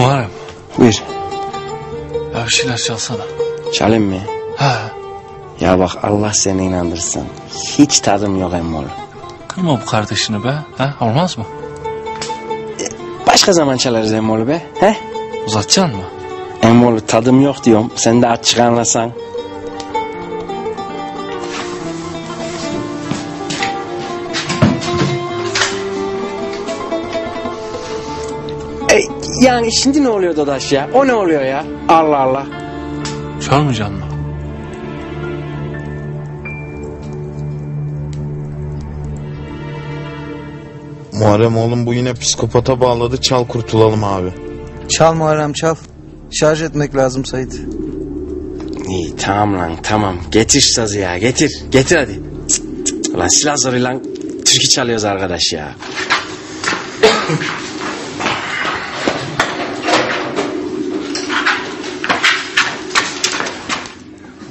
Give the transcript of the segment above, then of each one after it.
Muharrem Buyur. ya bir şeyler çalsana. Çalayım mı? He. Ya bak Allah seni inandırsın. Hiç tadım yok emmoğlu. Kırma bu kardeşini be. He olmaz mı? Başka zaman çalarız emmoğlu be. He? Uzatacaksın mı? Emmoğlu tadım yok diyorum. Sen de açık anlasan. E, yani şimdi ne oluyor Dadaş ya? O ne oluyor ya? Allah Allah. Çalmayacaksın mı? Muharrem oğlum bu yine psikopata bağladı çal kurtulalım abi. Çal Muharrem çal. Şarj etmek lazım Sait. İyi tamam lan tamam. Getir sazı ya getir. Getir hadi. Cık, cık. Ulan silah zoruyla türkü çalıyoruz arkadaş ya.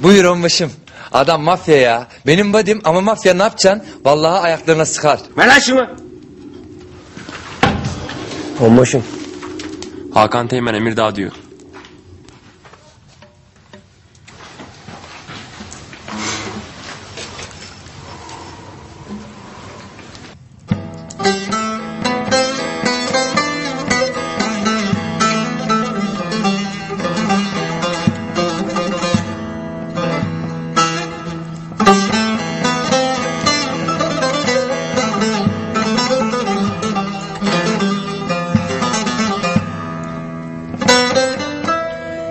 Buyur onbaşım. Adam mafya ya. Benim badim ama mafya ne yapacaksın? Vallahi ayaklarına sıkar. Ver lan şunu. Onbaşım. Hakan Teğmen Emirdağ diyor.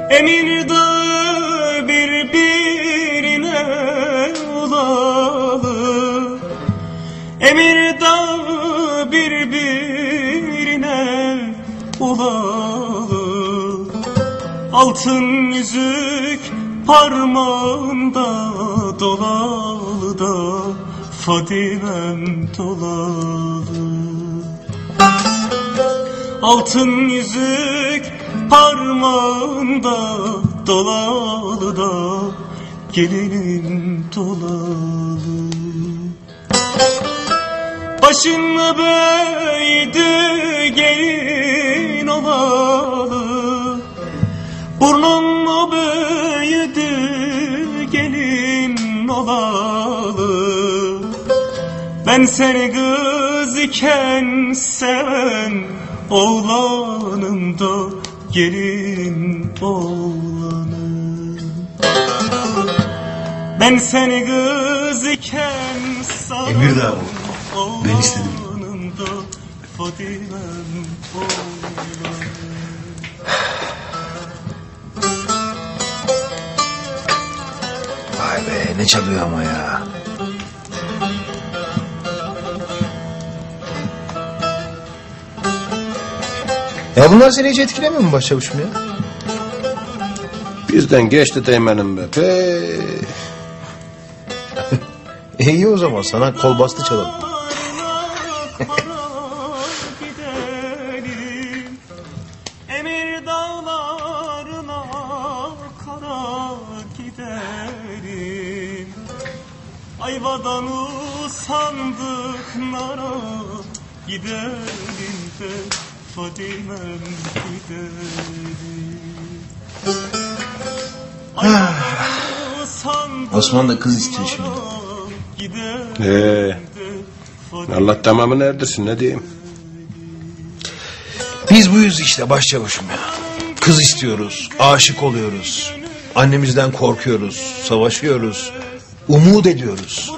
Emir dağı birbirine ulalı Emir dağı birbirine ulalı Altın yüzük parmağında dolalı da Fadimem dolalı Altın yüzük parmağında dolalı da Gelinim dolalı Başın beydi gelin olalı Burnun mu büyüdü olalı Ben seni kız iken seven oğlanım da gelin oğlanım Ben seni kız iken seven Emirdağ bu. Ben istedim. oğlanım da Fadimem oğlanım Vay be ne çalıyor ama ya. Ya bunlar seni hiç etkilemiyor mu başçavuşum ya? Bizden geçti teğmenim be. Pe. E iyi o zaman sana kol bastı çalalım. Ayvadan usandık nara gidelim de Fadimem gidelim Ayvadan usandık Osman da kız istiyor şimdi. Ee, Allah tamamını erdirsin ne diyeyim. Biz buyuz işte başçavuşum ya. Kız istiyoruz, aşık oluyoruz. Annemizden korkuyoruz, savaşıyoruz. Umut ediyoruz.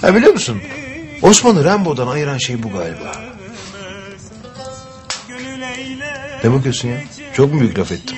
Ha biliyor musun? Osman'ı Rambo'dan ayıran şey bu galiba. Ne bakıyorsun ya? Çok mu büyük laf ettim?